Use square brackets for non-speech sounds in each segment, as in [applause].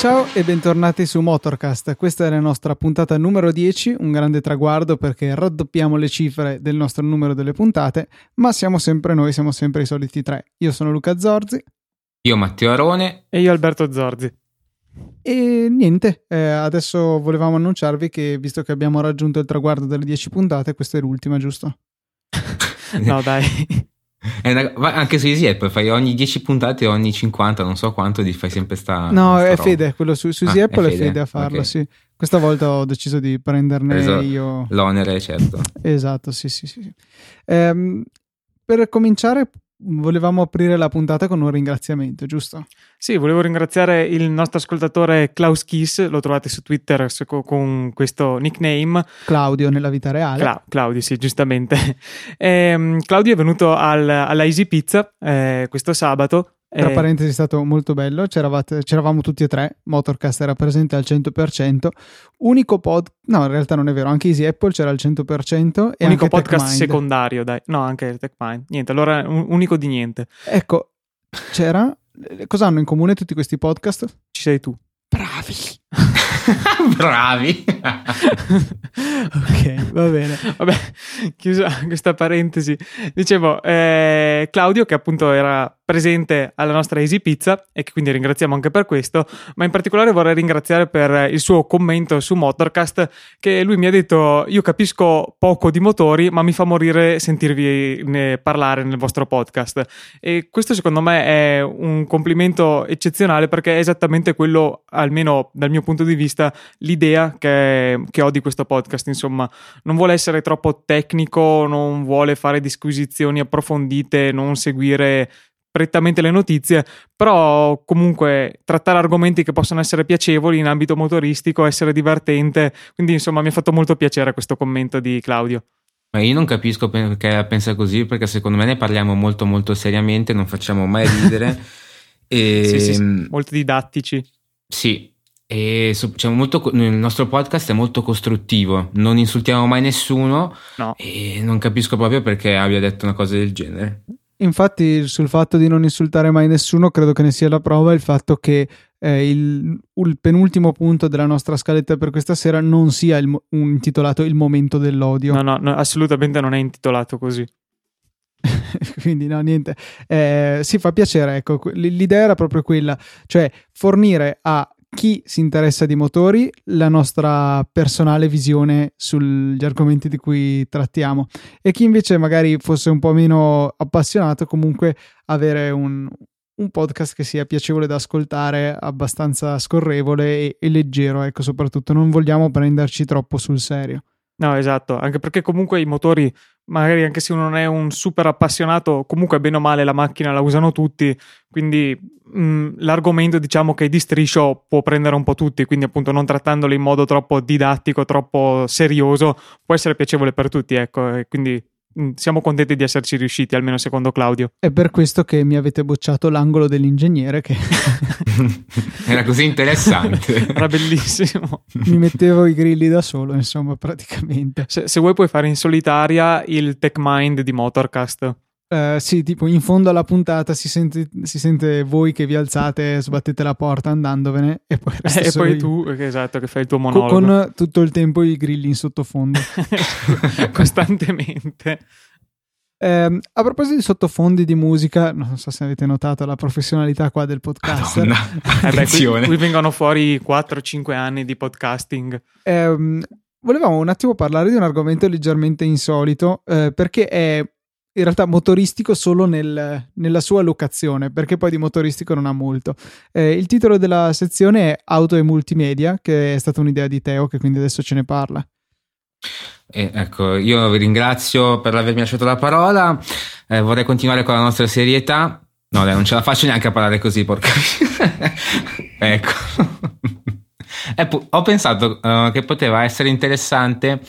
Ciao e bentornati su Motorcast. Questa è la nostra puntata numero 10, un grande traguardo perché raddoppiamo le cifre del nostro numero delle puntate, ma siamo sempre noi, siamo sempre i soliti tre. Io sono Luca Zorzi. Io Matteo Arone. E io Alberto Zorzi. E niente, eh, adesso volevamo annunciarvi che visto che abbiamo raggiunto il traguardo delle 10 puntate, questa è l'ultima, giusto? [laughs] no, dai. [laughs] Una, anche su Easy Apple fai ogni 10 puntate, ogni 50, non so quanto, ti fai sempre sta. No, sta è roba. Fede, quello su, su Easy Ah, Apple è è Fede, Fede, a farlo, ok. sì. Questa volta ho deciso di prenderne Preso io. L'onere, certo. Esatto, sì, sì, sì. Ehm, per cominciare, volevamo aprire la puntata con un ringraziamento, giusto? Sì, volevo ringraziare il nostro ascoltatore Klaus Kiss, lo trovate su Twitter con questo nickname. Claudio nella vita reale. Cla- Claudio, sì, giustamente. [laughs] Ehm, Claudio è venuto al- alla Easy Pizza eh, questo sabato. Tra eh, parentesi è stato molto bello, C'eravate- c'eravamo tutti e tre, Motorcast era presente al 100%, unico pod... no in realtà non è vero, anche Easy Apple c'era al 100% e unico anche podcast secondario, dai. No, anche TechMind. Niente, allora un- unico di niente. Ecco, c'era... Cosa hanno in comune tutti questi podcast? Ci sei tu. Bravi! [laughs] Bravi. [laughs] ok, va bene. Vabbè, chiusa questa parentesi. Dicevo, eh, Claudio che appunto era presente alla nostra Easy Pizza e che quindi ringraziamo anche per questo, ma in particolare vorrei ringraziare per il suo commento su Motorcast che lui mi ha detto io capisco poco di motori ma mi fa morire sentirvi parlare nel vostro podcast. E questo secondo me è un complimento eccezionale perché è esattamente quello, almeno dal mio punto di vista, l'idea che, che ho di questo podcast, insomma. Non vuole essere troppo tecnico, non vuole fare disquisizioni approfondite, non seguire prettamente le notizie, però comunque trattare argomenti che possono essere piacevoli in ambito motoristico, essere divertente, quindi insomma mi ha fatto molto piacere questo commento di Claudio. Ma io non capisco perché la pensa così, perché secondo me ne parliamo molto molto seriamente, non facciamo mai ridere. e, [laughs] Sì, sì, sì, molto didattici. Sì, e cioè, molto il nostro podcast è molto costruttivo, non insultiamo mai nessuno No. e non capisco proprio perché abbia detto una cosa del genere. Infatti, sul fatto di non insultare mai nessuno, credo che ne sia la prova il fatto che eh, il, il penultimo punto della nostra scaletta per questa sera non sia il un- intitolato Il momento dell'odio. No, no, no, assolutamente non è intitolato così. [laughs] Quindi, no, niente. Eh, si fa piacere, ecco. L'idea era proprio quella, cioè fornire a chi si interessa di motori la nostra personale visione sugli argomenti di cui trattiamo e chi invece magari fosse un po' meno appassionato comunque avere un, un podcast che sia piacevole da ascoltare, abbastanza scorrevole e, e leggero, ecco, soprattutto non vogliamo prenderci troppo sul serio. No, esatto, anche perché comunque i motori, magari anche se uno non è un super appassionato, comunque bene o male la macchina la usano tutti, quindi mh, l'argomento diciamo che di striscio può prendere un po' tutti, quindi appunto non trattandolo in modo troppo didattico, troppo serioso, può essere piacevole per tutti, ecco, e quindi siamo contenti di esserci riusciti, almeno secondo Claudio. È per questo che mi avete bocciato l'angolo dell'ingegnere che [laughs] Era così interessante. [laughs] Era bellissimo. mi mettevo i grilli da solo, insomma, praticamente. Se, se vuoi puoi fare in solitaria il Tech Mind di Motorcast. Eh, sì, tipo in fondo alla puntata si sente, si sente voi che vi alzate, sbattete la porta andandovene e poi, resto Eh, e poi tu, che esatto, che fai il tuo monologo. con tutto il tempo i grilli in sottofondo. [laughs] costantemente. Ehm, a proposito di sottofondi di musica, non so se avete notato la professionalità qua del. Madonna, [laughs] Eh beh, qui, qui vengono fuori 4-5 anni di podcasting. Ehm, volevamo un attimo parlare di un argomento leggermente insolito eh, perché è in realtà motoristico solo nel- nella sua locazione, perché poi di motoristico non ha molto. Eh, il titolo della sezione è Auto e Multimedia, che è stata un'idea di Teo, che quindi adesso ce ne parla. Eh, ecco, io vi ringrazio per avermi lasciato la parola. Eh, vorrei continuare con la nostra serietà. No, dai, non ce la faccio neanche a parlare così, porca. [laughs] ecco. [laughs] Ho pensato eh, che poteva essere interessante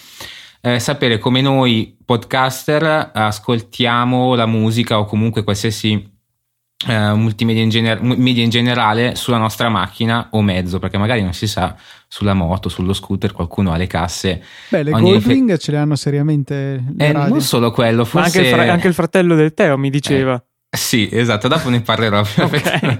eh, sapere come noi podcaster ascoltiamo la musica o comunque qualsiasi eh, multimedia in, gener- media in generale sulla nostra macchina o mezzo, perché magari non si sa sulla moto, sullo scooter, qualcuno ha le casse. Beh, le Goldwing rife- ce le hanno seriamente. Le eh, non solo quello, forse... Ma anche il, fra- anche il fratello del Teo mi diceva. Eh, sì, esatto, dopo ne parlerò. [laughs] okay.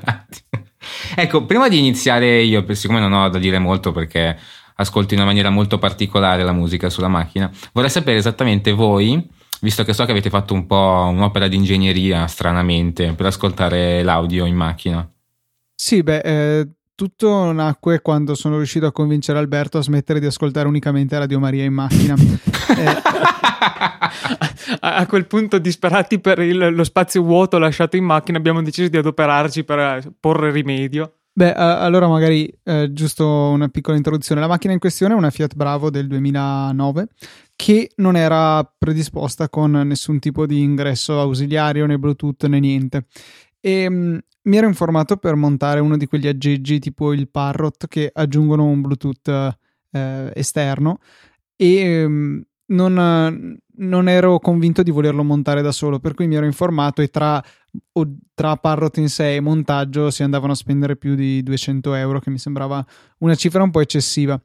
ecco, prima di iniziare io, siccome non ho da dire molto perché ascolto in una maniera molto particolare la musica sulla macchina, vorrei sapere esattamente voi visto che so che avete fatto un po' un'opera di ingegneria stranamente per ascoltare l'audio in macchina. Sì, beh, eh, tutto nacque quando sono riuscito a convincere Alberto a smettere di ascoltare unicamente Radio Maria in macchina. [laughs] eh. a quel punto, disperati per il, lo spazio vuoto lasciato in macchina, abbiamo deciso di adoperarci per eh, porre rimedio. Beh, allora magari eh, giusto una piccola introduzione. La macchina in questione è una Fiat Bravo del 2009 che non era predisposta con nessun tipo di ingresso ausiliario né Bluetooth né niente. E mh, mm, mi ero informato per montare uno di quegli aggeggi tipo il Parrot che aggiungono un Bluetooth eh, esterno e mh, mm, non, non, ero convinto di volerlo montare da solo, per cui mi ero informato e tra, tra Parrot in sé e montaggio si andavano a spendere più di 200 euro, che mi sembrava una cifra un po' eccessiva.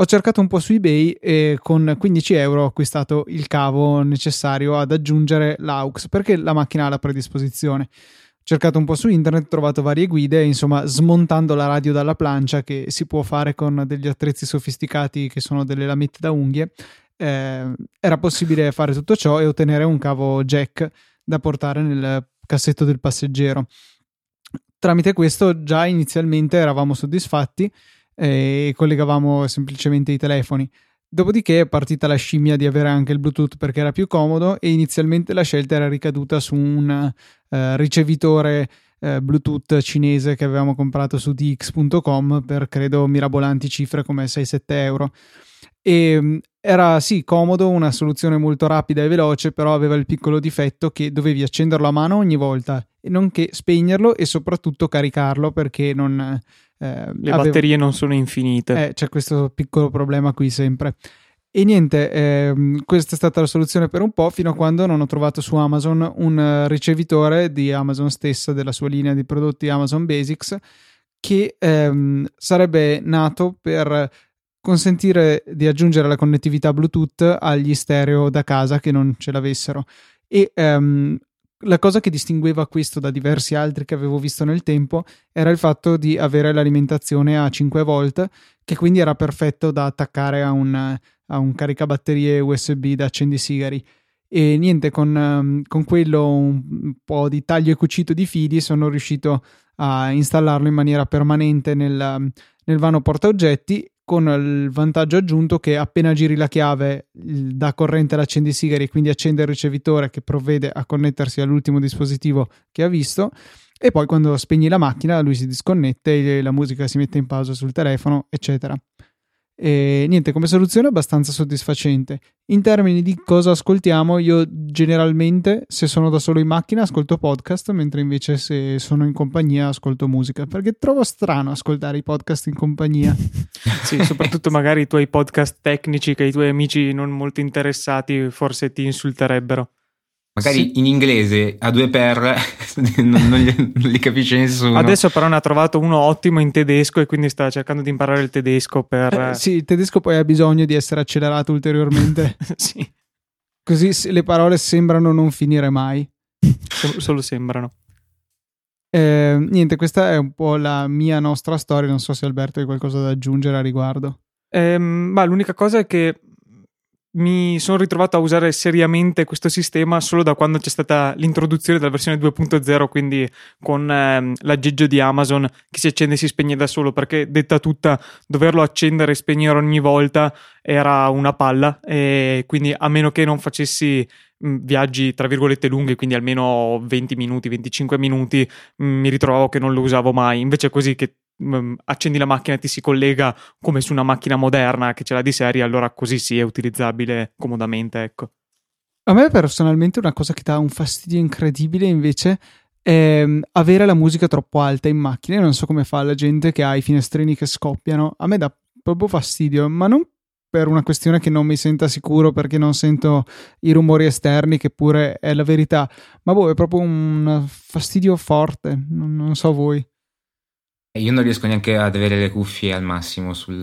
Ho cercato un po' su eBay e con 15 euro ho acquistato il cavo necessario ad aggiungere l'aux perché la macchina ha la predisposizione. Ho cercato un po' su internet, ho trovato varie guide, insomma, smontando la radio dalla plancia che si può fare con degli attrezzi sofisticati che sono delle lamette da unghie, eh, era possibile fare tutto ciò e ottenere un cavo jack da portare nel cassetto del passeggero. Tramite questo già inizialmente eravamo soddisfatti e collegavamo semplicemente i telefoni. Dopodiché è partita la scimmia di avere anche il Bluetooth perché era più comodo e inizialmente la scelta era ricaduta su un uh, ricevitore uh, Bluetooth cinese che avevamo comprato su dx.com per credo mirabolanti cifre come 6-7 euro. E mm, era sì comodo, una soluzione molto rapida e veloce, però aveva il piccolo difetto che dovevi accenderlo a mano ogni volta, nonché spegnerlo e soprattutto caricarlo perché non eh, Le avevo... batterie non sono infinite. Eh, c'è questo piccolo problema qui sempre. E niente, ehm, questa è stata la soluzione per un po', fino a quando non ho trovato su Amazon un ricevitore di Amazon stessa, della sua linea di prodotti Amazon Basics, che ehm, sarebbe nato per consentire di aggiungere la connettività Bluetooth agli stereo da casa che non ce l'avessero. E ehm, la cosa che distingueva questo da diversi altri che avevo visto nel tempo era il fatto di avere l'alimentazione a 5 volt, che quindi era perfetto da attaccare a un, a un caricabatterie USB da accendisigari. E niente, con, ehm, con quello un po' di taglio e cucito di fili sono riuscito a installarlo in maniera permanente nel, nel vano portaoggetti con il vantaggio aggiunto che appena giri la chiave da corrente all'accendisigari e quindi accende il ricevitore che provvede a connettersi all'ultimo dispositivo che ha visto e poi quando spegni la macchina lui si disconnette la musica si mette in pausa sul telefono eccetera. E niente, come soluzione abbastanza soddisfacente. In termini di cosa ascoltiamo, io generalmente se sono da solo in macchina ascolto podcast, mentre invece se sono in compagnia ascolto musica, perché trovo strano ascoltare i podcast in compagnia. [laughs] sì, soprattutto magari i tuoi podcast tecnici che i tuoi amici non molto interessati forse ti insulterebbero. Magari sì. in inglese a due per [laughs] non, non, li, non, li, capisce nessuno. Adesso però ne ha trovato uno ottimo in tedesco e quindi sta cercando di imparare il tedesco per... Eh, sì, il tedesco poi ha bisogno di essere accelerato ulteriormente. [laughs] sì. Così le parole sembrano non finire mai. Solo, solo sembrano. Eh, niente, questa è un po' la mia nostra storia. Non so se Alberto hai qualcosa da aggiungere a riguardo. Eh, ma l'unica cosa è che mi sono ritrovato a usare seriamente questo sistema solo da quando c'è stata l'introduzione della versione 2.0, quindi con ehm, l'aggeggio di Amazon che si accende e si spegne da solo, perché detta tutta, doverlo accendere e spegnere ogni volta era una palla e quindi a meno che non facessi viaggi tra virgolette lunghi, quindi almeno 20 minuti, 25 minuti, mi ritrovavo che non lo usavo mai. Invece così che accendi la macchina e ti si collega come su una macchina moderna che ce l'ha di serie, allora così sì è utilizzabile comodamente, ecco. A me personalmente una cosa che dà un fastidio incredibile invece è avere la musica troppo alta in macchina. Io non so come fa la gente che ha i finestrini che scoppiano. A me dà proprio fastidio, ma non per una questione che non mi senta sicuro perché non sento i rumori esterni, che pure è la verità. Ma boh, è proprio un fastidio forte, non, non so voi. Io non riesco neanche ad avere le cuffie al massimo sul,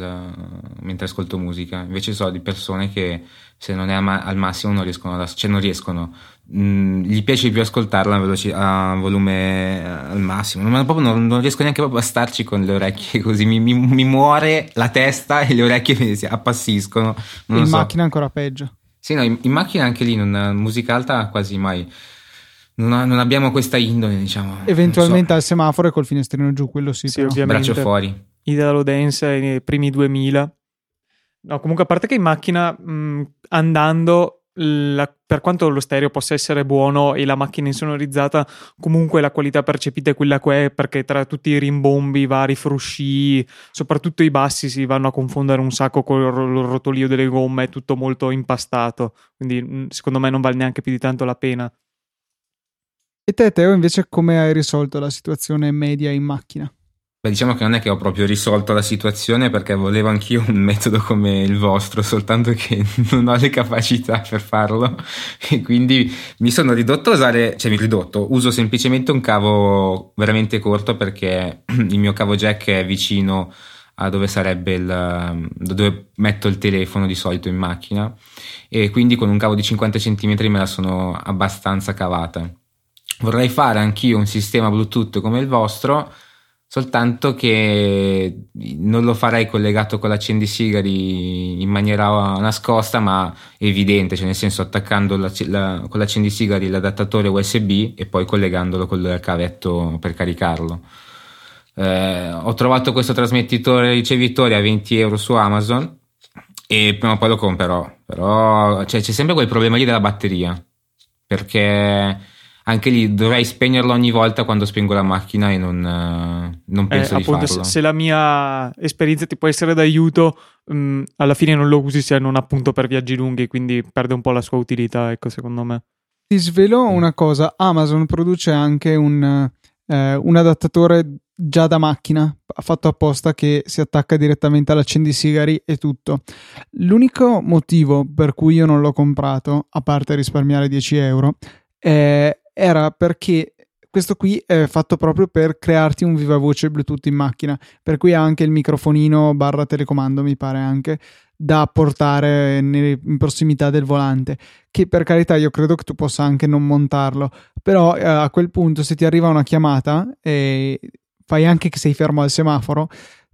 mentre ascolto musica. Invece so di persone che se non è al massimo non riescono, ad, cioè non riescono. Mm, gli piace più ascoltarla a, veloci- a volume eh, al massimo. Non, proprio, non, non, riesco neanche proprio a starci con le orecchie così. Mi, mi, mi muore la testa e le orecchie mi si appassiscono. In so. macchina ancora peggio. Sì, no, in, in macchina anche lì, non, musica alta quasi mai non, ha, non abbiamo questa indole, diciamo. Eventualmente so. al semaforo e col finestrino giù, quello sì. Sì, ovviamente. Braccio fuori. Idalo Dance nei primi 2000. No, comunque a parte che in macchina mh, andando la, per quanto lo stereo possa essere buono e la macchina insonorizzata, comunque la qualità percepita è quella che è perché tra tutti i rimbombi, i vari frusci, soprattutto i bassi si vanno a confondere un sacco con il rotolio delle gomme, è tutto molto impastato, quindi secondo me non vale neanche più di tanto la pena. E te, Teo, invece, come hai risolto la situazione media in macchina? Beh, diciamo che non è che ho proprio risolto la situazione perché volevo anch'io un metodo come il vostro, soltanto che [laughs] non ho le capacità per farlo. E quindi mi sono ridotto a usare, cioè mi ridotto, uso semplicemente un cavo veramente corto perché [clears throat] il mio cavo jack è vicino a dove sarebbe il dove metto il telefono di solito in macchina. E quindi con un cavo di 50 cm me la sono abbastanza cavata vorrei fare anch'io un sistema Bluetooth come il vostro, soltanto che non lo farei collegato con l'accendisigari in maniera nascosta, ma evidente, cioè nel senso attaccando la, la, con l'accendisigari l'adattatore USB e poi collegandolo col cavetto per caricarlo. Eh, ho trovato questo trasmettitore ricevitore a 20 euro su Amazon e prima o poi lo comprerò, però cioè, c'è sempre quel problema lì della batteria perché anche lì dovrei spegnerlo ogni volta quando spengo la macchina e non, uh, non penso eh, di appunto, farlo. Se la mia esperienza ti può essere d'aiuto, mh, mm, alla fine non lo usi se non appunto per viaggi lunghi, quindi perde un po' la sua utilità, ecco, secondo me. Ti svelo una cosa, Amazon produce anche un, eh, un adattatore già da macchina, fatto apposta che si attacca direttamente all'accendisigari e tutto. L'unico motivo per cui io non l'ho comprato, a parte risparmiare 10 euro, è era perché questo qui è fatto proprio per crearti un viva voce Bluetooth in macchina, per cui ha anche il microfonino barra telecomando, mi pare anche, da portare in prossimità del volante, che per carità io credo che tu possa anche non montarlo, però eh, a quel punto se ti arriva una chiamata e fai anche che sei fermo al semaforo,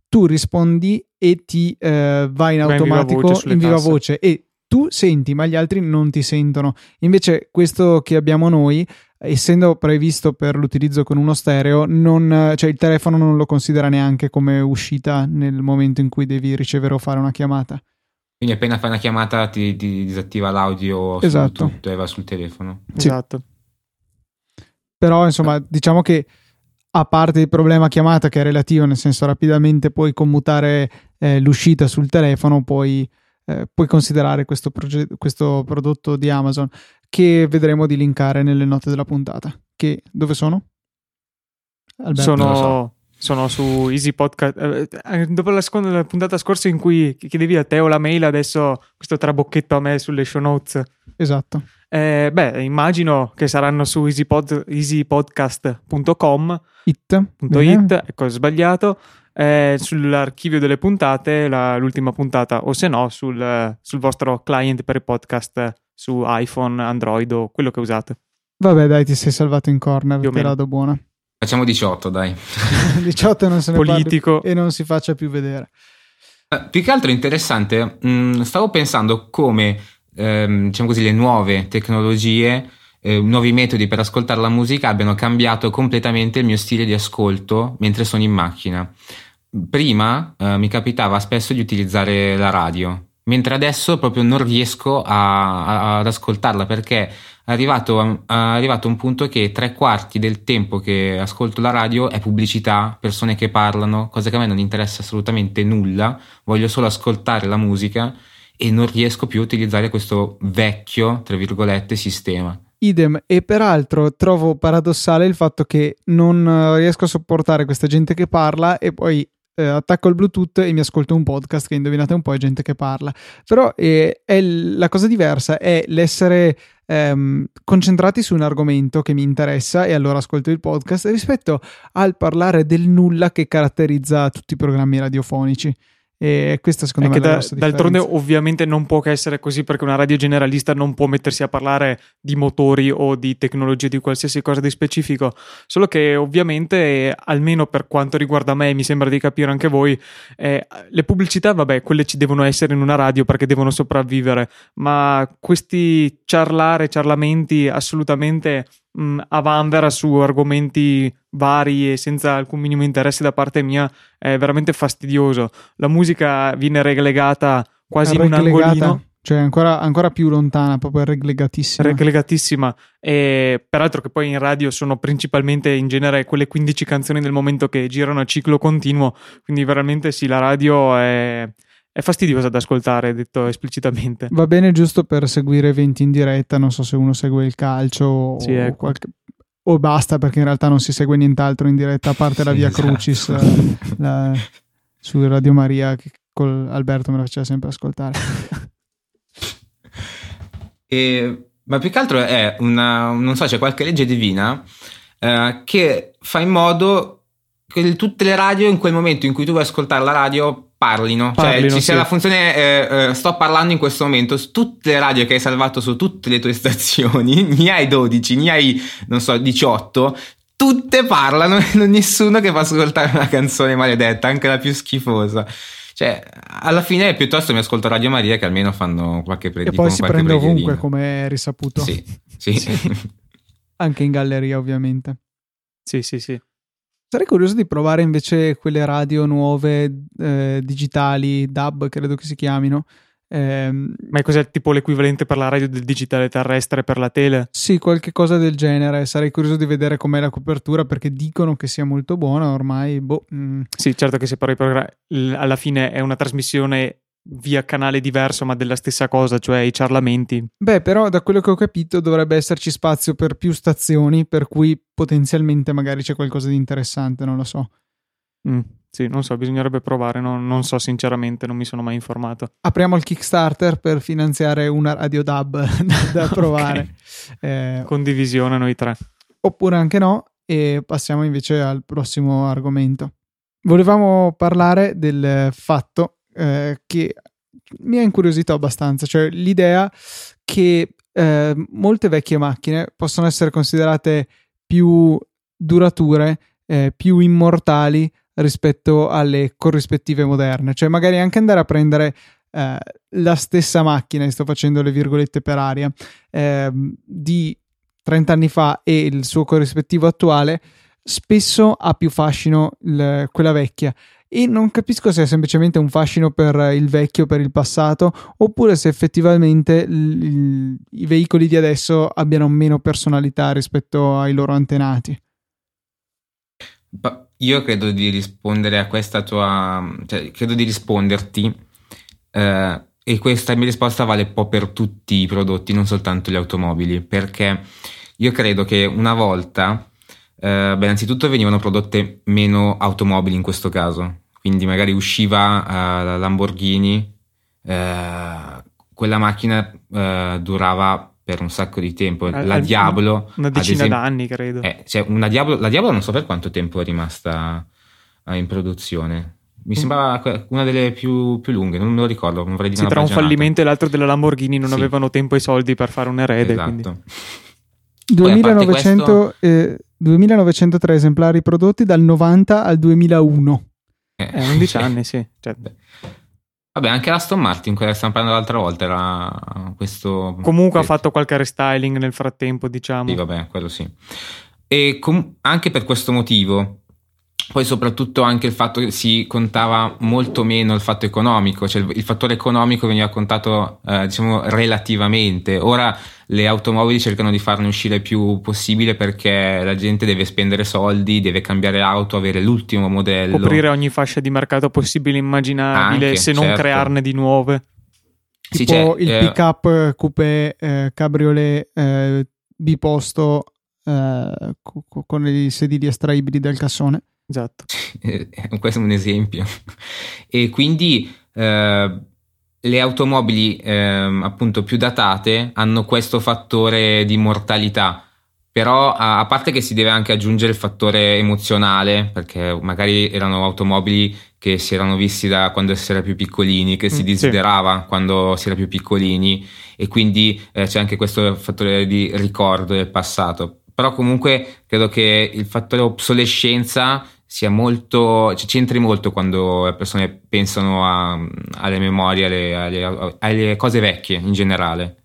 tu rispondi e ti eh, vai in automatico in viva, in viva voce e tu senti ma gli altri non ti sentono. Invece questo che abbiamo noi essendo previsto per l'utilizzo con uno stereo, non, cioè il telefono non lo considera neanche come uscita nel momento in cui devi ricevere o fare una chiamata. Quindi appena fai una chiamata ti, ti disattiva l'audio esatto. tutto e va sul telefono. Sì. Esatto. Però insomma diciamo che a parte il problema chiamata che è relativo, nel senso rapidamente puoi commutare eh, l'uscita sul telefono, puoi, eh, puoi considerare questo, proge- questo prodotto di Amazon che vedremo di linkare nelle note della puntata. Che dove sono? Alberto? Sono, so. sono su Easy Podcast. Eh, eh, dopo la seconda la puntata scorsa in cui chiedevi a Teo la mail, adesso questo trabocchetto a me sulle show notes. Esatto. Eh, beh, immagino che saranno su easypod, easypodcast.com. It. it ecco, sbagliato. Eh, sull'archivio delle puntate, la, l'ultima puntata, o se no, sul, sul vostro client per i podcast su iPhone, Android o quello che usate. Vabbè, dai, ti sei salvato in corner, te la do buona. Facciamo 18, dai. [laughs] 18 non se ne Politico. e non si faccia più vedere. Uh, più che altro interessante, mh, mm, stavo pensando come, ehm, diciamo così, le nuove tecnologie, eh, nuovi metodi per ascoltare la musica abbiano cambiato completamente il mio stile di ascolto mentre sono in macchina. Prima eh, mi capitava spesso di utilizzare la radio, mentre adesso proprio non riesco a, a, ad ascoltarla perché è arrivato, è arrivato un punto che tre quarti del tempo che ascolto la radio è pubblicità, persone che parlano, cosa che a me non interessa assolutamente nulla, voglio solo ascoltare la musica e non riesco più a utilizzare questo vecchio, tra virgolette, sistema. Idem, e peraltro trovo paradossale il fatto che non riesco a sopportare questa gente che parla e poi eh, attacco il Bluetooth e mi ascolto un podcast che indovinate un po' è gente che parla. Però eh, è la cosa diversa è l'essere ehm, concentrati su un argomento che mi interessa e allora ascolto il podcast rispetto al parlare del nulla che caratterizza tutti i programmi radiofonici. E questa secondo è me è da, D'altronde ovviamente non può che essere così perché una radio generalista non può mettersi a parlare di motori o di tecnologie di qualsiasi cosa di specifico, solo che ovviamente almeno per quanto riguarda me, mi sembra di capire anche voi, eh, le pubblicità vabbè, quelle ci devono essere in una radio perché devono sopravvivere, ma questi ciarlare, ciarlamenti assolutamente mh, a vanvera su argomenti vari e senza alcun minimo interesse da parte mia è veramente fastidioso. La musica viene relegata quasi in un angolino. Cioè, ancora, ancora più lontana, proprio reglegatissima. Reglegatissima. E peraltro, che poi in radio sono principalmente in genere quelle 15 canzoni del momento che girano a ciclo continuo. Quindi, veramente, sì, la radio è, è fastidiosa da ascoltare, detto esplicitamente. Va bene giusto per seguire eventi in diretta, non so se uno segue il calcio sì, ecco. o, qualche... o, basta perché in realtà non si segue nient'altro in diretta a parte la Via esatto. Crucis eh, la... su Radio Maria che con Alberto me la faceva sempre ascoltare. [laughs] e, ma più che altro è una, non so, c'è qualche legge divina eh, che fa in modo che tutte le radio in quel momento in cui tu vuoi ascoltare la radio parlino, cioè, parlino cioè ci sia sì. la funzione eh, eh, sto parlando in questo momento su tutte le radio che hai salvato su tutte le tue [laughs] stazioni, ne hai 12, ne hai non so 18, tutte parlano e non nessuno che fa ascoltare una canzone maledetta, anche la più schifosa. Cioè, alla fine piuttosto mi ascolto Radio Maria che almeno fanno qualche predica. E poi si prende ovunque, come è risaputo. Sì, sì. sì. [laughs] anche in galleria, ovviamente. Sì, sì, sì. Sarei curioso di provare invece quelle radio nuove, eh, digitali, DAB credo che si chiamino. Eh, Ma cos'è tipo l'equivalente per la radio del digitale terrestre per la tele? Sì, qualche cosa del genere. Sarei curioso di vedere com'è la copertura perché dicono che sia molto buona ormai. Boh, mm. Sì, certo che se però alla fine è una trasmissione via canale diverso ma della stessa cosa, cioè i ciarlamenti. Beh, però da quello che ho capito dovrebbe esserci spazio per più stazioni, per cui potenzialmente magari c'è qualcosa di interessante, non lo so. Mm, sì, non so, bisognerebbe provare, non, non, so sinceramente, non mi sono mai informato. Apriamo il Kickstarter per finanziare una radio dub [laughs] da, [laughs] provare. okay. eh, Condivisione noi tre. Oppure anche no, e passiamo invece al prossimo argomento. Volevamo parlare del fatto eh, che mi ha incuriosito abbastanza, cioè l'idea che eh, molte vecchie macchine possono essere considerate più durature, eh, più immortali rispetto alle corrispettive moderne, cioè magari anche andare a prendere eh, la stessa macchina, sto facendo le virgolette per aria, ehm, di 30 anni fa e il suo corrispettivo attuale, spesso ha più fascino il, quella vecchia e non capisco se è semplicemente un fascino per il vecchio, per il passato, oppure se effettivamente l- l- i veicoli di adesso abbiano meno personalità rispetto ai loro antenati. Io credo di rispondere a questa tua, cioè credo di risponderti eh, e questa mia risposta vale un po' per tutti i prodotti, non soltanto gli automobili, perché io credo che una volta eh, beh, innanzitutto venivano prodotte meno automobili in questo caso, quindi magari usciva uh, la Lamborghini, uh, quella macchina uh, durava per un sacco di tempo. La Diablo. Una decina esempio, d'anni, credo. Eh, cioè una Diablo, la Diablo non so per quanto tempo è rimasta in produzione. Mi mm. sembrava una delle più, più, lunghe, non me lo ricordo. Non sì, tra un fallimento e l'altro della Lamborghini non sì. avevano tempo e soldi per fare un erede. Esatto. 2900, questo... eh, 2903 esemplari prodotti dal 90 al 2001. Eh, 11 anni, sì. [laughs] Cioè, Vabbè, anche l'Aston Martin, quella che stiamo parlando l'altra volta, era questo... Comunque ha fatto qualche restyling nel frattempo, diciamo. Sì, vabbè, quello sì. E com- anche per questo motivo, poi soprattutto anche il fatto che si contava molto meno il fatto economico, cioè il, fattore economico veniva contato eh, diciamo relativamente. Ora le automobili cercano di farne uscire il più possibile perché la gente deve spendere soldi, deve cambiare auto, avere l'ultimo modello. Coprire ogni fascia di mercato possibile e immaginabile, Anche, se non certo. crearne di nuove. Tipo sì, cioè, il eh, pick-up coupé eh, cabriolet eh, biposto eh, con i sedili estraibili dal cassone. Esatto. [laughs] Questo è un esempio. E quindi eh, le automobili eh, appunto più datate hanno questo fattore di mortalità. Però a, a parte che si deve anche aggiungere il fattore emozionale, perché magari erano automobili che si erano visti da quando si era più piccolini, che si mm, desiderava sì. quando si era più piccolini e quindi eh, c'è anche questo fattore di ricordo del passato. Però comunque credo che il fattore obsolescenza sia molto, ci c'entri molto quando le persone pensano a, alle memorie, alle, alle, alle cose vecchie in generale.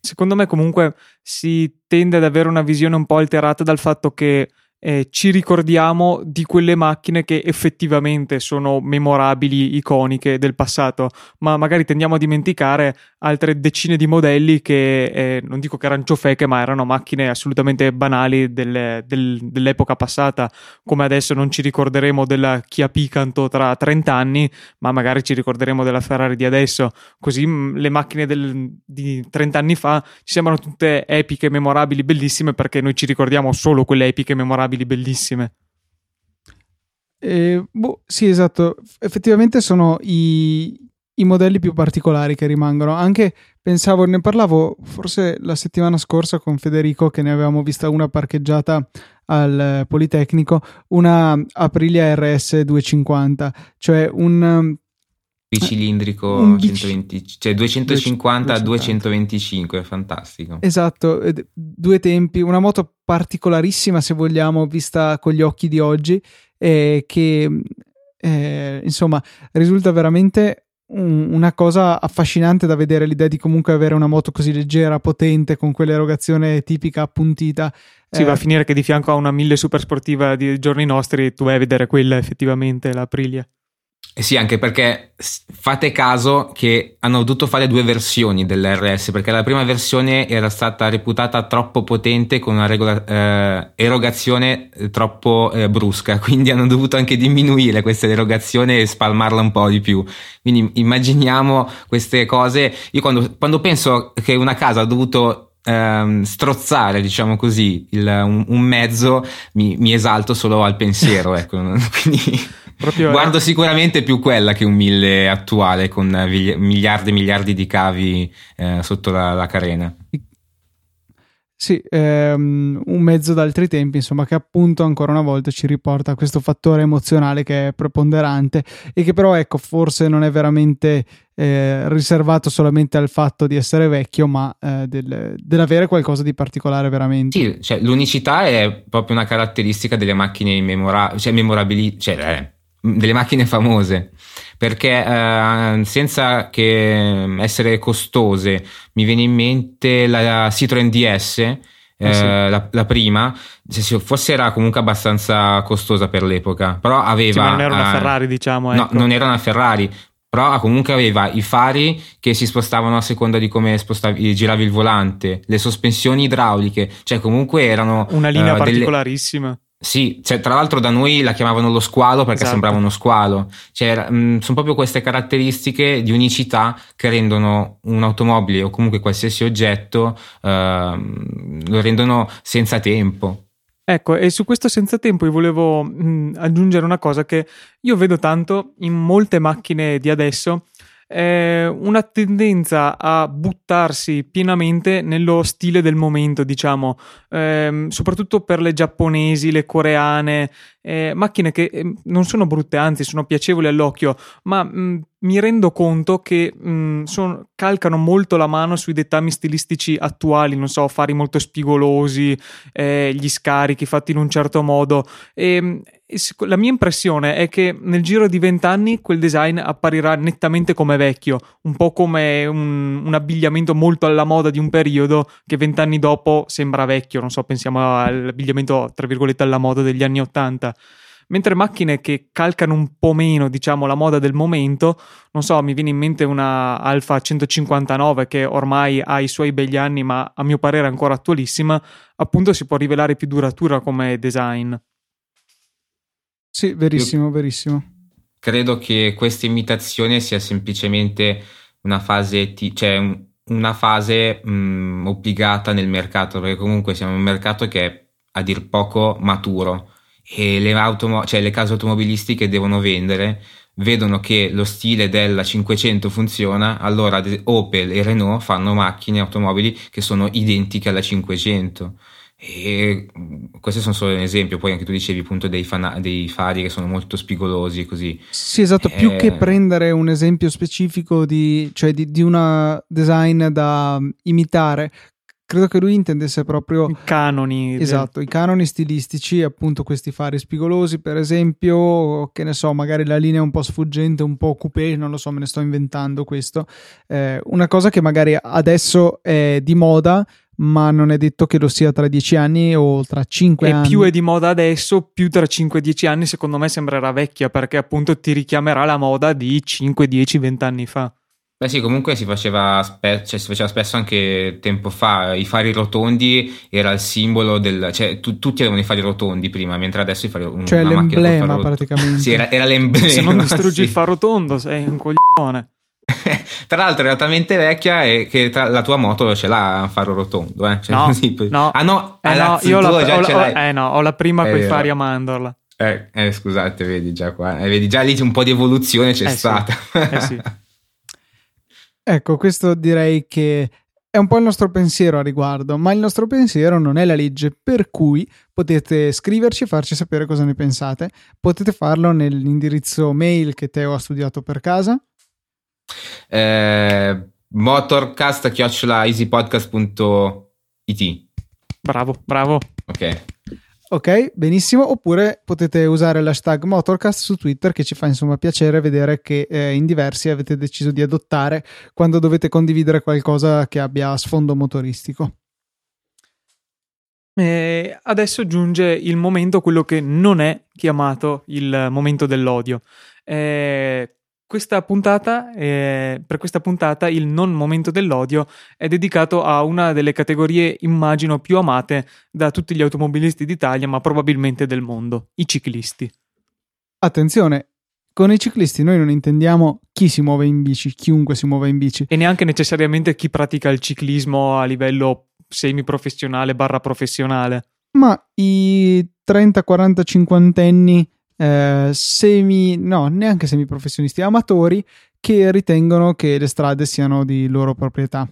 Secondo me comunque si tende ad avere una visione un po' alterata dal fatto che eh, ci ricordiamo di quelle macchine che effettivamente sono memorabili, iconiche del passato, ma magari tendiamo a dimenticare altre decine di modelli che eh, non dico che erano ciofeche, ma erano macchine assolutamente banali delle, del, dell'epoca passata, come adesso non ci ricorderemo della Kia Picanto tra 30 anni, ma magari ci ricorderemo della Ferrari di adesso, così mh, mm, le macchine del, di 30 anni fa ci sembrano tutte epiche, memorabili, bellissime perché noi ci ricordiamo solo quelle epiche, memorabili immagabili bellissime. Eh, boh, sì, esatto. Effettivamente sono i, i, modelli più particolari che rimangono. Anche pensavo, ne parlavo forse la settimana scorsa con Federico, che ne avevamo vista una parcheggiata al Politecnico, una Aprilia RS 250, cioè un bicilindrico un 120, cioè 250 a 225, fantastico. Esatto, due tempi, una moto particolarissima se vogliamo, vista con gli occhi di oggi, eh, che eh, insomma risulta veramente un, una cosa affascinante da vedere l'idea di comunque avere una moto così leggera, potente, con quell'erogazione tipica appuntita. Si eh, va a finire che di fianco a una 1000 super sportiva di giorni nostri tu vai a vedere quella effettivamente, la Aprilia. Eh sì, anche perché fate caso che hanno dovuto fare due versioni dell'RS, perché la prima versione era stata reputata troppo potente con una regola, eh, erogazione eh, troppo eh, brusca, [laughs] quindi hanno dovuto anche diminuire questa erogazione e spalmarla un po' di più. Quindi immaginiamo queste cose. Io quando, quando penso che una casa ha dovuto ehm, strozzare, diciamo così, il, un, un, mezzo, mi, mi, esalto solo al pensiero. [laughs] ecco. [laughs] Quindi Proprio Guardo è... sicuramente più quella che un 1000 attuale con miliardi e miliardi di cavi eh, sotto la, la, carena. Sì, ehm, un mezzo d'altri tempi, insomma, che appunto ancora una volta ci riporta a questo fattore emozionale che è preponderante e che però, ecco, forse non è veramente eh, riservato solamente al fatto di essere vecchio, ma eh, del, dell'avere qualcosa di particolare veramente. Sì, cioè, l'unicità è proprio una caratteristica delle macchine immemorabili, cioè memorabili, cioè, eh, delle macchine famose perché eh, senza che mm, essere costose mi viene in mente la Citroen DS eh, eh sì. la, la, prima se fosse era comunque abbastanza costosa per l'epoca però aveva sì, non era una eh, Ferrari diciamo ecco. no non era una Ferrari però comunque aveva i fari che si spostavano a seconda di come spostavi, giravi il volante le sospensioni idrauliche cioè comunque erano una linea uh, particolarissima delle sì, cioè, tra l'altro da noi la chiamavano lo squalo perché esatto. sembrava uno squalo. Cioè, mh, mm, sono proprio queste caratteristiche di unicità che rendono un'automobile o comunque qualsiasi oggetto uh, lo rendono senza tempo. Ecco, e su questo senza tempo io volevo mh, mm, aggiungere una cosa che io vedo tanto in molte macchine di adesso eh, una tendenza a buttarsi pienamente nello stile del momento, diciamo, eh, soprattutto per le giapponesi, le coreane, eh, macchine che eh, non sono brutte, anzi sono piacevoli all'occhio, ma mh, mm, mi rendo conto che mh, mm, son, calcano molto la mano sui dettami stilistici attuali, non so, fari molto spigolosi, eh, gli scarichi fatti in un certo modo. E, mm, la mia impressione è che nel giro di vent'anni quel design apparirà nettamente come vecchio, un po' come un, un, abbigliamento molto alla moda di un periodo che vent'anni dopo sembra vecchio, non so, pensiamo all'abbigliamento tra virgolette alla moda degli anni Ottanta. Mentre macchine che calcano un po' meno, diciamo, la moda del momento, non so, mi viene in mente una Alfa 159 che ormai ha i suoi begli anni, ma a mio parere è ancora attualissima, appunto si può rivelare più duratura come design. Sì, verissimo, Io verissimo. Credo che questa imitazione sia semplicemente una fase, t- cioè una fase mh, obbligata nel mercato, perché comunque siamo un mercato che è a dir poco maturo e le, automo- cioè le case automobilistiche devono vendere vedono che lo stile della 500 funziona, allora Opel e Renault fanno macchine, automobili che sono identiche alla 500. E questi sono solo un esempio, poi anche tu dicevi appunto dei, fan- dei fari che sono molto spigolosi così. Sì, esatto, eh... più che prendere un esempio specifico di, cioè di, di una design da imitare, credo che lui intendesse proprio i canoni. Esatto, del... i canoni stilistici, appunto questi fari spigolosi, per esempio, che ne so, magari la linea è un po' sfuggente, un po' coupé, non lo so, me ne sto inventando questo. Eh, una cosa che magari adesso è di moda, ma non è detto che lo sia tra dieci anni o tra cinque e anni. E più è di moda adesso, più tra 5-10 anni secondo me sembrerà vecchia perché appunto ti richiamerà la moda di 5, 10, 20 anni fa. Beh sì, comunque si faceva, spe- cioè, si faceva spesso anche tempo fa, i fari rotondi era il simbolo del... cioè tu- tutti avevano i fari rotondi prima, mentre adesso i fari rotondi... Cioè l'emblema praticamente. Sì, era, era, l'emblema. Se non distruggi sì. il faro rotondo sei un coglione. [laughs] tra l'altro è talmente vecchia e che tra- la tua moto ce l'ha un faro rotondo, eh? Cioè, no, [laughs] così, no. Ah no, eh no io la, già ho, ce l'hai. eh no, ho la prima con i fari a mandorla. Eh, eh, scusate, vedi già qua, eh, vedi già lì c'è un po' di evoluzione c'è eh stata. Sì. eh sì. [laughs] Ecco, questo direi che è un po' il nostro pensiero a riguardo, ma il nostro pensiero non è la legge, per cui potete scriverci e farci sapere cosa ne pensate. Potete farlo nell'indirizzo mail che Teo ha studiato per casa. Eh, motorcast.easypodcast.it Bravo, bravo. Ok. Ok, benissimo. Oppure potete usare l'hashtag Motorcast su Twitter che ci fa insomma piacere vedere che eh, in diversi avete deciso di adottare quando dovete condividere qualcosa che abbia sfondo motoristico. E adesso giunge il momento, quello che non è chiamato il momento dell'odio. Eh, questa puntata, eh, per questa puntata, il non momento dell'odio è dedicato a una delle categorie, immagino, più amate da tutti gli automobilisti d'Italia, ma probabilmente del mondo, i ciclisti. Attenzione, con i ciclisti noi non intendiamo chi si muove in bici, chiunque si muove in bici. E neanche necessariamente chi pratica il ciclismo a livello semiprofessionale barra professionale. Ma i 30, 40, 50 anni eh, semi, no, neanche semiprofessionisti, amatori che ritengono che le strade siano di loro proprietà.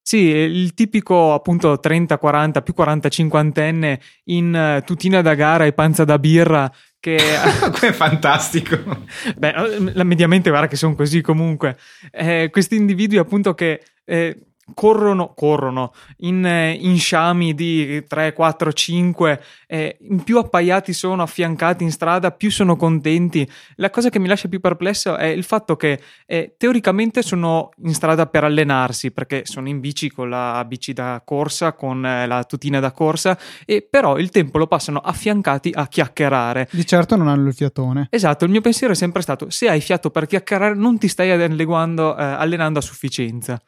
Sì, il tipico appunto 30, 40, più 40, 50enne in uh, tutina da gara e panza da birra che... [laughs] [laughs] è fantastico. Beh, mediamente guarda che sono così comunque. Eh, questi individui appunto che... Eh, corrono, corrono in, eh, in, sciami di 3, 4, 5, eh, più appaiati sono, affiancati in strada, più sono contenti. La cosa che mi lascia più perplesso è il fatto che eh, teoricamente sono in strada per allenarsi, perché sono in bici con la bici da corsa, con eh, la tutina da corsa, e però il tempo lo passano affiancati a chiacchierare. Di certo non hanno il fiatone. Esatto, il mio pensiero è sempre stato, se hai fiato per chiacchierare non ti stai allenando, eh, allenando a sufficienza.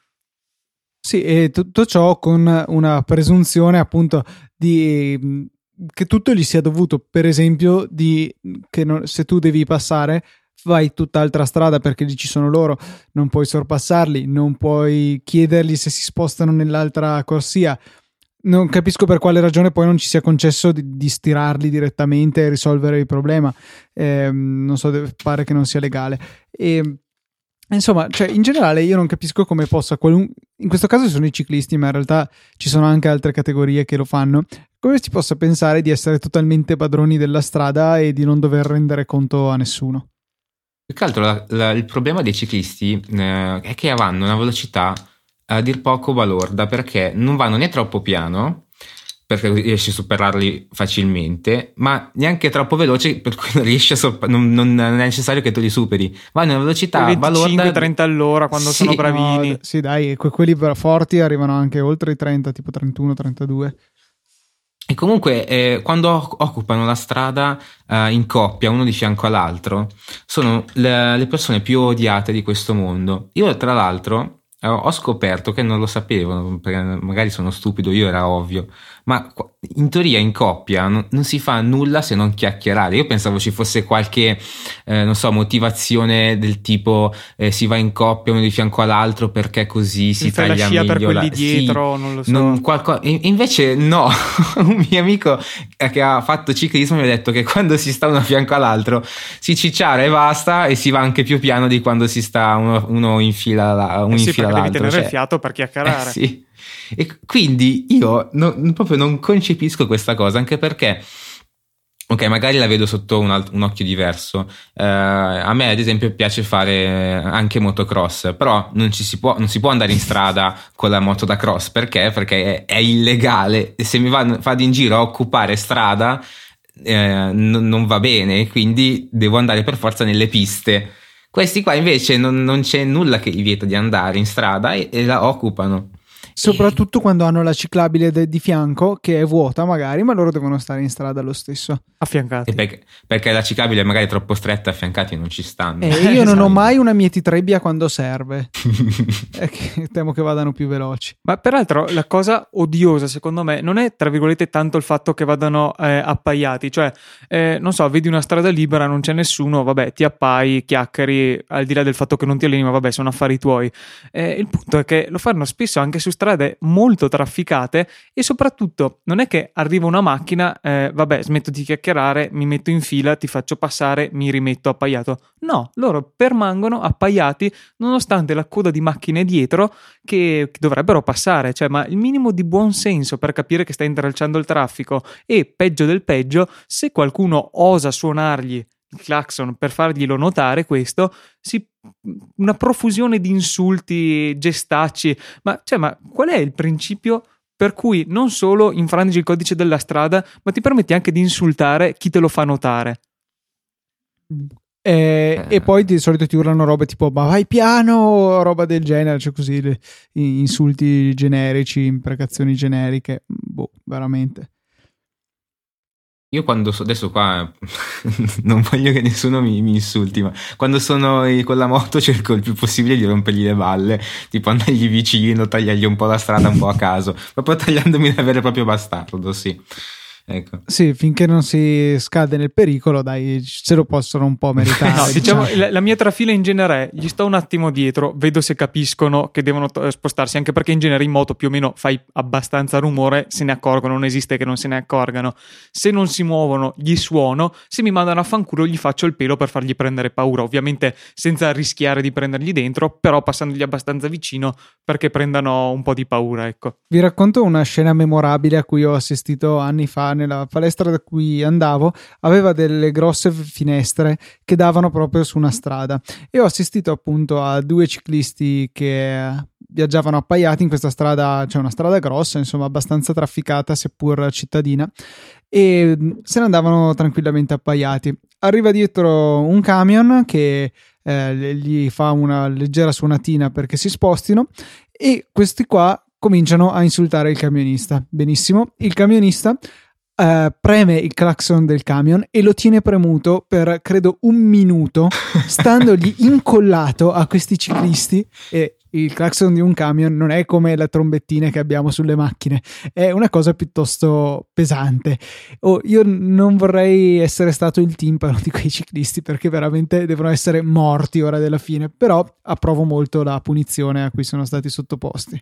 Sì, e tutto ciò con una presunzione appunto di che tutto gli sia dovuto, per esempio, di che non, se tu devi passare vai tutt'altra strada perché lì ci sono loro, non puoi sorpassarli, non puoi chiedergli se si spostano nell'altra corsia. Non capisco per quale ragione poi non ci sia concesso di, di stirarli direttamente e risolvere il problema. Eh, non so, pare che non sia legale. E Insomma, cioè, in generale io non capisco come possa qualun... in questo caso sono i ciclisti, ma in realtà ci sono anche altre categorie che lo fanno. Come si possa pensare di essere totalmente padroni della strada e di non dover rendere conto a nessuno? Più che altro la, la, il problema dei ciclisti eh, è che vanno a una velocità a dir poco balorda perché non vanno né troppo piano perché riesci a superarli facilmente, ma neanche troppo veloci per cui non riesci a sopra- non, non, è necessario che tu li superi. Vanno a una velocità 25-30 all'ora quando sì, sono bravini. No, sì, dai, que- quelli forti arrivano anche oltre i 30, tipo 31-32. E comunque, eh, quando occupano la strada eh, in coppia, uno di fianco all'altro, sono le, le persone più odiate di questo mondo. Io, tra l'altro, ho scoperto che non lo perché magari sono stupido, io era ovvio, ma in teoria in coppia non, non, si fa nulla se non chiacchierare. Io pensavo ci fosse qualche, eh, non so, motivazione del tipo eh, si va in coppia uno di fianco all'altro perché così si, si taglia meglio. per quelli dietro, sì, non lo so. Non, qualco... invece no, [laughs] un mio amico che ha fatto ciclismo mi ha detto che quando si sta uno a fianco all'altro si cicciara e basta e si va anche più piano di quando si sta uno, uno in fila, uno eh sì, in fila all'altro. Devi tenere cioè... il fiato per [laughs] chiacchierare. Eh sì. E quindi io non, proprio non concepisco questa cosa, anche perché Ok, magari la vedo sotto un, alt- un occhio diverso. Uh, a me, ad esempio, piace fare anche motocross, però non, si può, non, si può, andare in strada con la moto da cross perché? Perché è, è illegale e se mi va, vado in giro a occupare strada eh, n- non va bene, quindi devo andare per forza nelle piste. Questi qua invece non, non c'è nulla che gli vieta di andare in strada e, e la occupano. Soprattutto quando hanno la ciclabile de- di fianco, che è vuota magari, ma loro devono stare in strada lo stesso. Affiancati. Perché, perché, la ciclabile magari è troppo stretta, affiancati non ci stanno. E eh, io non ho mai una mietitrebbia quando serve. [laughs] che temo che vadano più veloci. Ma peraltro la cosa odiosa, secondo me, non è tra virgolette tanto il fatto che vadano eh, appaiati. Cioè, eh, non so, vedi una strada libera, non c'è nessuno, vabbè, ti appai, chiacchieri, al di là del fatto che non ti alleni, ma vabbè, sono affari tuoi. Eh, il punto è che lo fanno spesso anche su strade strade molto trafficate e soprattutto non è che arriva una macchina, eh, vabbè, smetto di chiacchierare, mi metto in fila, ti faccio passare, mi rimetto appaiato. No, loro permangono appaiati nonostante la coda di macchine dietro che, dovrebbero passare, cioè, ma il minimo di buon senso per capire che sta intralciando il traffico e peggio del peggio, se qualcuno osa suonargli il clacson per farglielo notare questo, si, una profusione di insulti, gestacci, ma, cioè, ma qual è il principio per cui non solo infrangi il codice della strada, ma ti permetti anche di insultare chi te lo fa notare? Eh, eh. E poi di solito ti urlano robe tipo ma vai piano, roba del genere, cioè così insulti generici, imprecazioni generiche, boh, veramente. Io quando so, adesso qua [laughs] non voglio che nessuno mi, mi, insulti, ma quando sono con la moto [laughs] cerco il più possibile di rompergli le balle, tipo andargli vicino, tagliargli un po' la strada un po' a caso, proprio [laughs] tagliandomi da vero e proprio bastardo, sì. Ecco. Sì, finché non si scade nel pericolo, dai, se lo possono un po' meritare. [laughs] no, diciamo, diciamo, la, la, mia trafila in genere è, gli sto un attimo dietro, vedo se capiscono che devono to- spostarsi, anche perché in genere in moto più o meno fai abbastanza rumore, se ne accorgono, non esiste che non se ne accorgano. Se non si muovono, gli suono, se mi mandano a fanculo gli faccio il pelo per fargli prendere paura, ovviamente senza rischiare di prendergli dentro, però passandogli abbastanza vicino perché prendano un po' di paura, ecco. Vi racconto una scena memorabile a cui ho assistito anni fa nella palestra da cui andavo aveva delle grosse finestre che davano proprio su una strada e ho assistito appunto a due ciclisti che viaggiavano appaiati in questa strada, cioè una strada grossa, insomma abbastanza trafficata seppur cittadina e se ne andavano tranquillamente appaiati. Arriva dietro un camion che eh, gli fa una leggera suonatina perché si spostino e questi qua cominciano a insultare il camionista. Benissimo, il camionista Uh, preme il clacson del camion e lo tiene premuto per credo un minuto, [laughs] standogli incollato a questi ciclisti. E il clacson di un camion non è come le trombettine che abbiamo sulle macchine, è una cosa piuttosto pesante. Oh, io non vorrei essere stato il timpano di quei ciclisti perché veramente devono essere morti ora della fine, però approvo molto la punizione a cui sono stati sottoposti.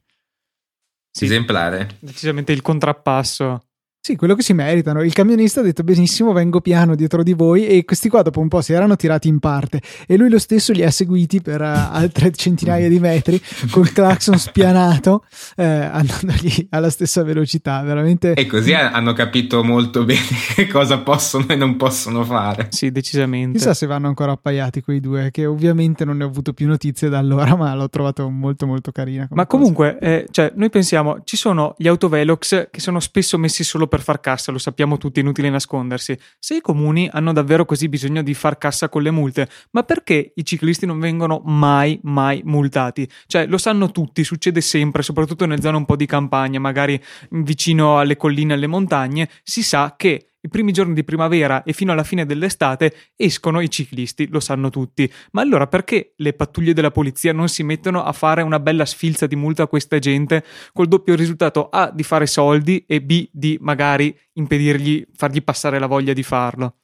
Sì, esemplare. Decisamente il contrappasso sì, quello che si meritano. Il camionista ha detto benissimo, vengo piano dietro di voi e questi qua dopo un po' si erano tirati in parte e lui lo stesso li ha seguiti per uh, altre centinaia di metri col clacson spianato, eh, andandogli alla stessa velocità. Veramente... E così hanno capito molto bene [laughs] che cosa possono e non possono fare. Sì, decisamente. Chissà se vanno ancora appaiati quei due, che ovviamente non ne ho avuto più notizie da allora, ma l'ho trovato molto molto carina. Ma comunque, eh, cioè, noi pensiamo, ci sono gli autovelox che sono spesso messi solo per per far cassa, lo sappiamo tutti, inutile nascondersi. Se i comuni hanno davvero così bisogno di far cassa con le multe, ma perché i ciclisti non vengono mai, mai multati? Cioè, lo sanno tutti, succede sempre, soprattutto nelle zone un po' di campagna, magari vicino alle colline alle montagne, si sa che i primi giorni di primavera e fino alla fine dell'estate escono i ciclisti, lo sanno tutti. Ma allora perché le pattuglie della polizia non si mettono a fare una bella sfilza di multa a questa gente col doppio risultato A di fare soldi e B di magari impedirgli, fargli passare la voglia di farlo?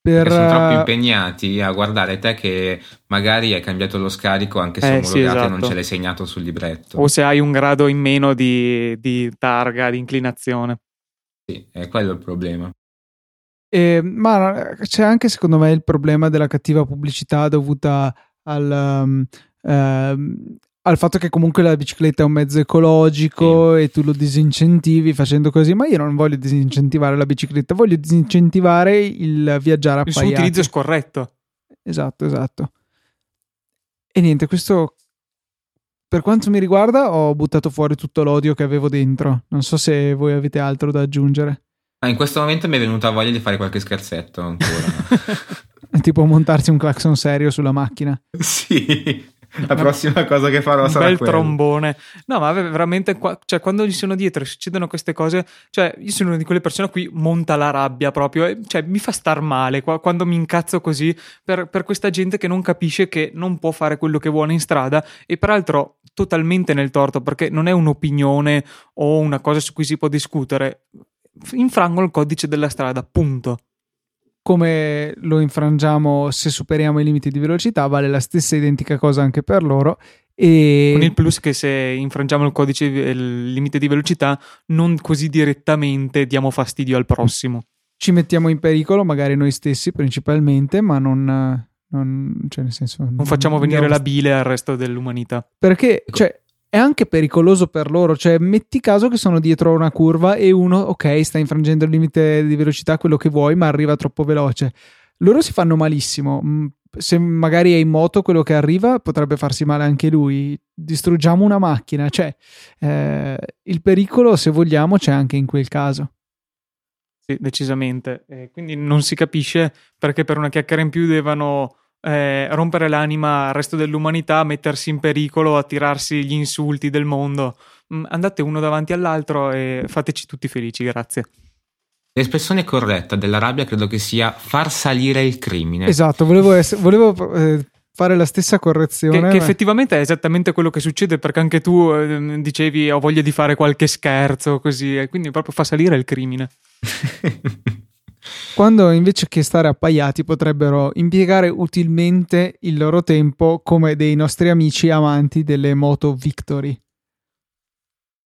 Per... sono troppo eh, impegnati a guardare te che magari hai cambiato lo scarico anche se eh, omologato sì, esatto. e non ce l'hai segnato sul libretto. O se hai un grado in meno di, di targa, di inclinazione. Sì, è quello il problema. Eh, ma c'è anche secondo me il problema della cattiva pubblicità dovuta al, um, um, al fatto che comunque la bicicletta è un mezzo ecologico sì. e tu lo disincentivi facendo così, ma io non voglio disincentivare la bicicletta, voglio disincentivare il viaggiare a Il suo utilizzo scorretto. Esatto, esatto. E niente, questo per quanto mi riguarda ho buttato fuori tutto l'odio che avevo dentro. Non so se voi avete altro da aggiungere. Ah, in questo momento mi è venuta voglia di fare qualche scherzetto ancora. [laughs] tipo montarsi un clacson serio sulla macchina. [laughs] Sì. La prossima cosa che farò sarà un bel quello. trombone. No, ma veramente, cioè, quando gli sono dietro e succedono queste cose, cioè, io sono una di quelle persone a cui monta la rabbia proprio, e, cioè, mi fa star male quando mi incazzo così per, per questa gente che non capisce che non può fare quello che vuole in strada e peraltro totalmente nel torto perché non è un'opinione o una cosa su cui si può discutere. Infrangono il codice della strada, punto come lo infrangiamo se superiamo i limiti di velocità, vale la stessa identica cosa anche per loro. E... Con il plus che se infrangiamo il codice, il limite di velocità, non così direttamente diamo fastidio al prossimo. Ci mettiamo in pericolo, magari noi stessi principalmente, ma non, non, cioè nel senso, non facciamo venire la bile al resto dell'umanità. Perché, ecco. cioè, è anche pericoloso per loro. Cioè, metti caso che sono dietro una curva e uno, ok, sta infrangendo il limite di velocità, quello che vuoi, ma arriva troppo veloce. Loro si fanno malissimo. Mm, se magari è in moto quello che arriva, potrebbe farsi male anche lui. Distruggiamo una macchina. Cioè, eh, il pericolo, se vogliamo, c'è anche in quel caso. Sì, decisamente. Eh, quindi non si capisce perché per una chiacchiera in più devono eh, rompere l'anima al resto dell'umanità, mettersi in pericolo, attirarsi gli insulti del mondo. Mm, andate uno davanti all'altro e fateci tutti felici, grazie. L'espressione corretta della rabbia credo che sia far salire il crimine. Esatto, volevo, essere, volevo eh, fare la stessa correzione. Che, che, effettivamente è esattamente quello che succede perché anche tu eh, dicevi ho voglia di fare qualche scherzo così, e quindi proprio fa salire il crimine. [laughs] quando invece che stare appaiati potrebbero impiegare utilmente il loro tempo come dei nostri amici amanti delle moto Victory.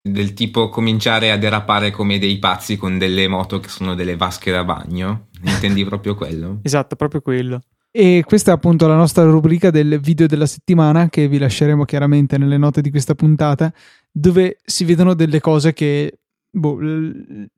Del tipo cominciare a derapare come dei pazzi con delle moto che sono delle vasche da bagno. Intendi [laughs] proprio quello? Esatto, proprio quello. E questa è appunto la nostra rubrica del video della settimana che vi lasceremo chiaramente nelle note di questa puntata, dove si vedono delle cose che boh,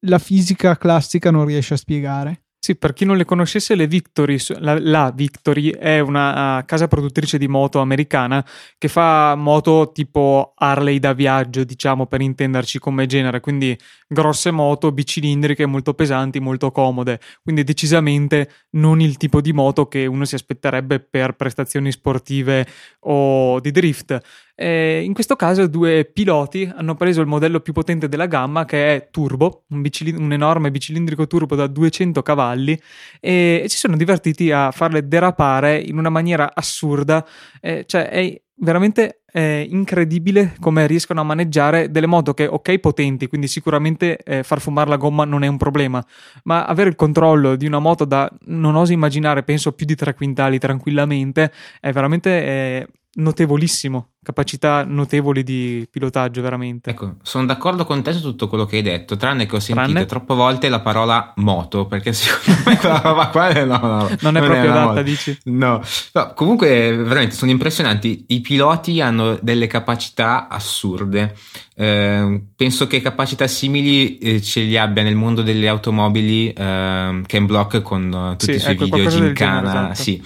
la fisica classica non riesce a spiegare. Sì, per chi non le conoscesse, le Victory, la, la, Victory è una uh, casa produttrice di moto americana che fa moto tipo Harley da viaggio, diciamo per intenderci come genere, quindi grosse moto bicilindriche molto pesanti, molto comode, quindi decisamente non il tipo di moto che uno si aspetterebbe per prestazioni sportive o di drift. Eh, in questo caso due piloti hanno preso il modello più potente della gamma che è Turbo, un, bicilind- un enorme bicilindrico turbo da 200 cavalli e, e, si sono divertiti a farle derapare in una maniera assurda, eh, cioè è veramente eh, incredibile come riescono a maneggiare delle moto che ok potenti, quindi sicuramente eh, far fumare la gomma non è un problema, ma avere il controllo di una moto da non oso immaginare, penso più di tre quintali tranquillamente, è veramente eh, notevolissimo capacità notevoli di pilotaggio veramente. Ecco, sono d'accordo con te su tutto quello che hai detto, tranne che ho sentito tranne? troppe volte la parola moto, perché [laughs] secondo me quella roba qua no, no, non è non proprio è adatta, moto. dici? No. no, comunque veramente sono impressionanti, i piloti hanno delle capacità assurde. Eh, penso che capacità simili eh, ce li abbia nel mondo delle automobili eh, Ken Block con uh, tutti sì, i suoi ecco, video Gincana, esatto. sì.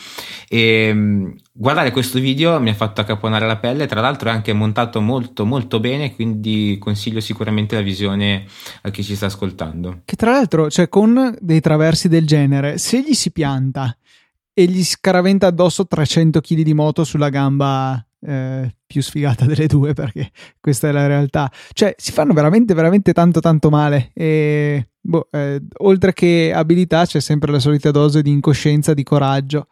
E, ehm, guardare questo video mi ha fatto accaponare la pelle tra l'altro è anche montato molto molto bene quindi consiglio sicuramente la visione a chi ci sta ascoltando che tra l'altro cioè con dei traversi del genere se gli si pianta e gli scaraventa addosso 300 kg di moto sulla gamba eh, più sfigata delle due perché questa è la realtà. Cioè, si fanno veramente, veramente tanto, tanto male. E boh, eh, oltre che abilità, c'è sempre la solita dose di incoscienza, di coraggio.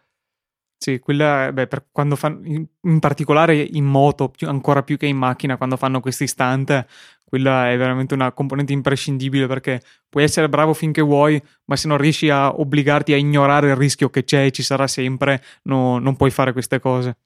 Sì, quella, beh, per quando fanno, in, in particolare in moto, più, ancora più che in macchina, quando fanno questi stunt, quella è veramente una componente imprescindibile perché puoi essere bravo finché vuoi, ma se non riesci a obbligarti a ignorare il rischio che c'è e ci sarà sempre, no, non puoi fare queste cose.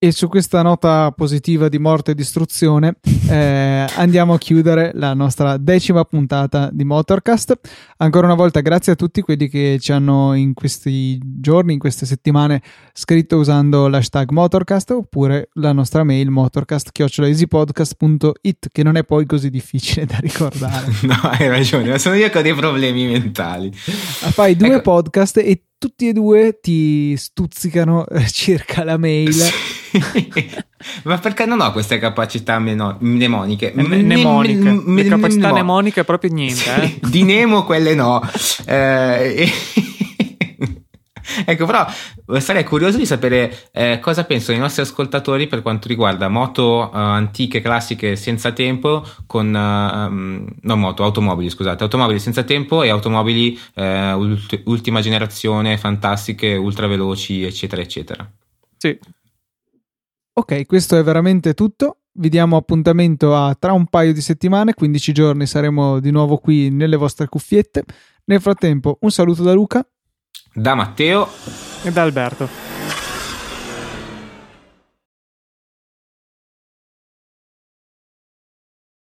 E su questa nota positiva di morte e distruzione [laughs] eh, andiamo a chiudere la nostra decima puntata di Motorcast. Ancora una volta grazie a tutti quelli che ci hanno in questi giorni, in queste settimane scritto usando l'hashtag Motorcast oppure la nostra mail motorcast.easypodcast.it che non è poi così difficile da ricordare. [laughs] no, hai ragione, ma sono io che ho dei problemi mentali. Fai due ecco. podcast e tutti e due ti stuzzicano eh, [laughs] circa la mail. Ma perché non ho queste capacità meno- mnemoniche? M- mnemoniche. M- Le capacità mnemoniche proprio niente. Sì, eh? Di Nemo quelle no. [laughs] Eh, [laughs] ecco, però sarei curioso di sapere eh, cosa pensano i nostri ascoltatori per quanto riguarda moto uh, antiche, classiche, senza tempo, con uh, um, non moto, automobili, scusate, automobili senza tempo e automobili uh, ult- ultima generazione, fantastiche, ultra veloci, eccetera, eccetera. Sì. Ok, questo è veramente tutto. Vi diamo appuntamento a tra un paio di settimane, 15 giorni saremo di nuovo qui nelle vostre cuffiette. Nel frattempo, un saluto da Luca. Da Matteo e da Alberto.